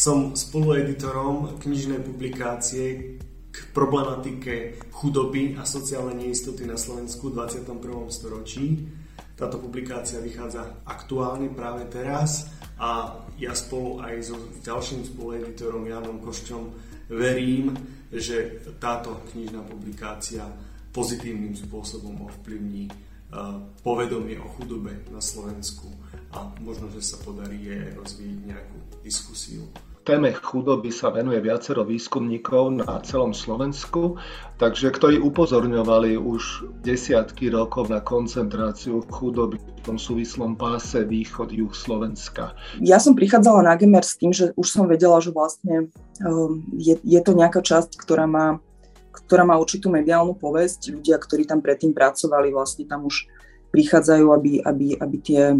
Som spolueditorom knižnej publikácie k problematike chudoby a sociálnej neistoty na Slovensku v 21. storočí. Táto publikácia vychádza aktuálne práve teraz a ja spolu aj so ďalším spolueditorom Janom Košťom verím, že táto knižná publikácia pozitívnym spôsobom ovplyvní povedomie o chudobe na Slovensku a možno, že sa podarí aj rozvíjať nejakú diskusiu. Téme chudoby sa venuje viacero výskumníkov na celom Slovensku, takže ktorí upozorňovali už desiatky rokov na koncentráciu chudoby v tom súvislom páse východ-juh Slovenska. Ja som prichádzala na Gemer s tým, že už som vedela, že vlastne um, je, je to nejaká časť, ktorá má ktorá má určitú mediálnu povesť. Ľudia, ktorí tam predtým pracovali, vlastne tam už prichádzajú, aby, aby, aby tie,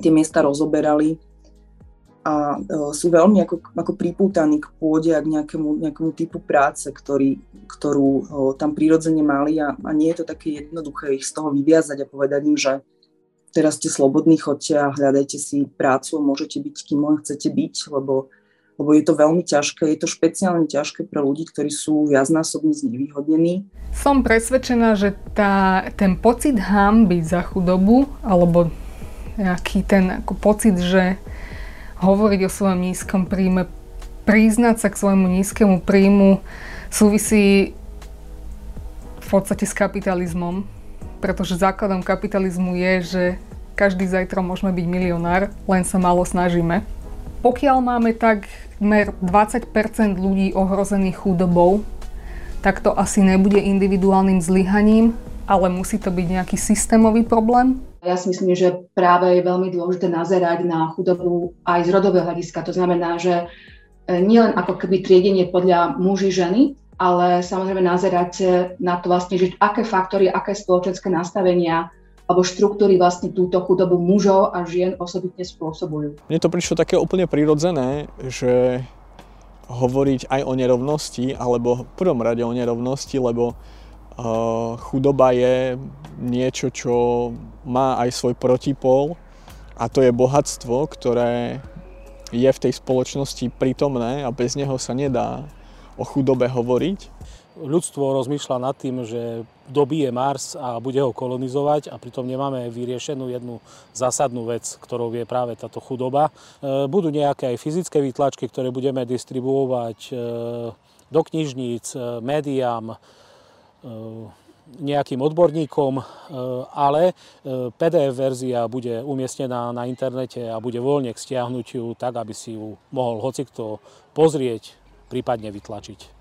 tie miesta rozoberali a e, sú veľmi ako, ako pripútaní k pôde a k nejakému, nejakému typu práce, ktorý, ktorú e, tam prirodzene mali a, a nie je to také jednoduché ich z toho vyviazať a povedať im, že teraz ste slobodní, chodte a hľadajte si prácu, môžete byť kým len chcete byť, lebo lebo je to veľmi ťažké, je to špeciálne ťažké pre ľudí, ktorí sú viacnásobne znevýhodnení. Som presvedčená, že tá, ten pocit hamby za chudobu, alebo nejaký ten ako pocit, že hovoriť o svojom nízkom príjme, priznať sa k svojmu nízkemu príjmu súvisí v podstate s kapitalizmom, pretože základom kapitalizmu je, že každý zajtra môžeme byť milionár, len sa málo snažíme. Pokiaľ máme takmer 20% ľudí ohrozených chudobou, tak to asi nebude individuálnym zlyhaním, ale musí to byť nejaký systémový problém. Ja si myslím, že práve je veľmi dôležité nazerať na chudobu aj z rodového hľadiska. To znamená, že e, nielen ako keby triedenie podľa muži, ženy, ale samozrejme nazerať na to vlastne, že aké faktory, aké spoločenské nastavenia alebo štruktúry vlastne túto chudobu mužov a žien osobitne spôsobujú. Mne to prišlo také úplne prirodzené, že hovoriť aj o nerovnosti, alebo v prvom rade o nerovnosti, lebo chudoba je niečo, čo má aj svoj protipol a to je bohatstvo, ktoré je v tej spoločnosti prítomné a bez neho sa nedá o chudobe hovoriť ľudstvo rozmýšľa nad tým, že dobije Mars a bude ho kolonizovať a pritom nemáme vyriešenú jednu zásadnú vec, ktorou je práve táto chudoba. E, budú nejaké aj fyzické výtlačky, ktoré budeme distribuovať e, do knižníc, e, médiám, nejakým odborníkom, ale PDF verzia bude umiestnená na internete a bude voľne k stiahnutiu tak, aby si ju mohol hocikto pozrieť, prípadne vytlačiť.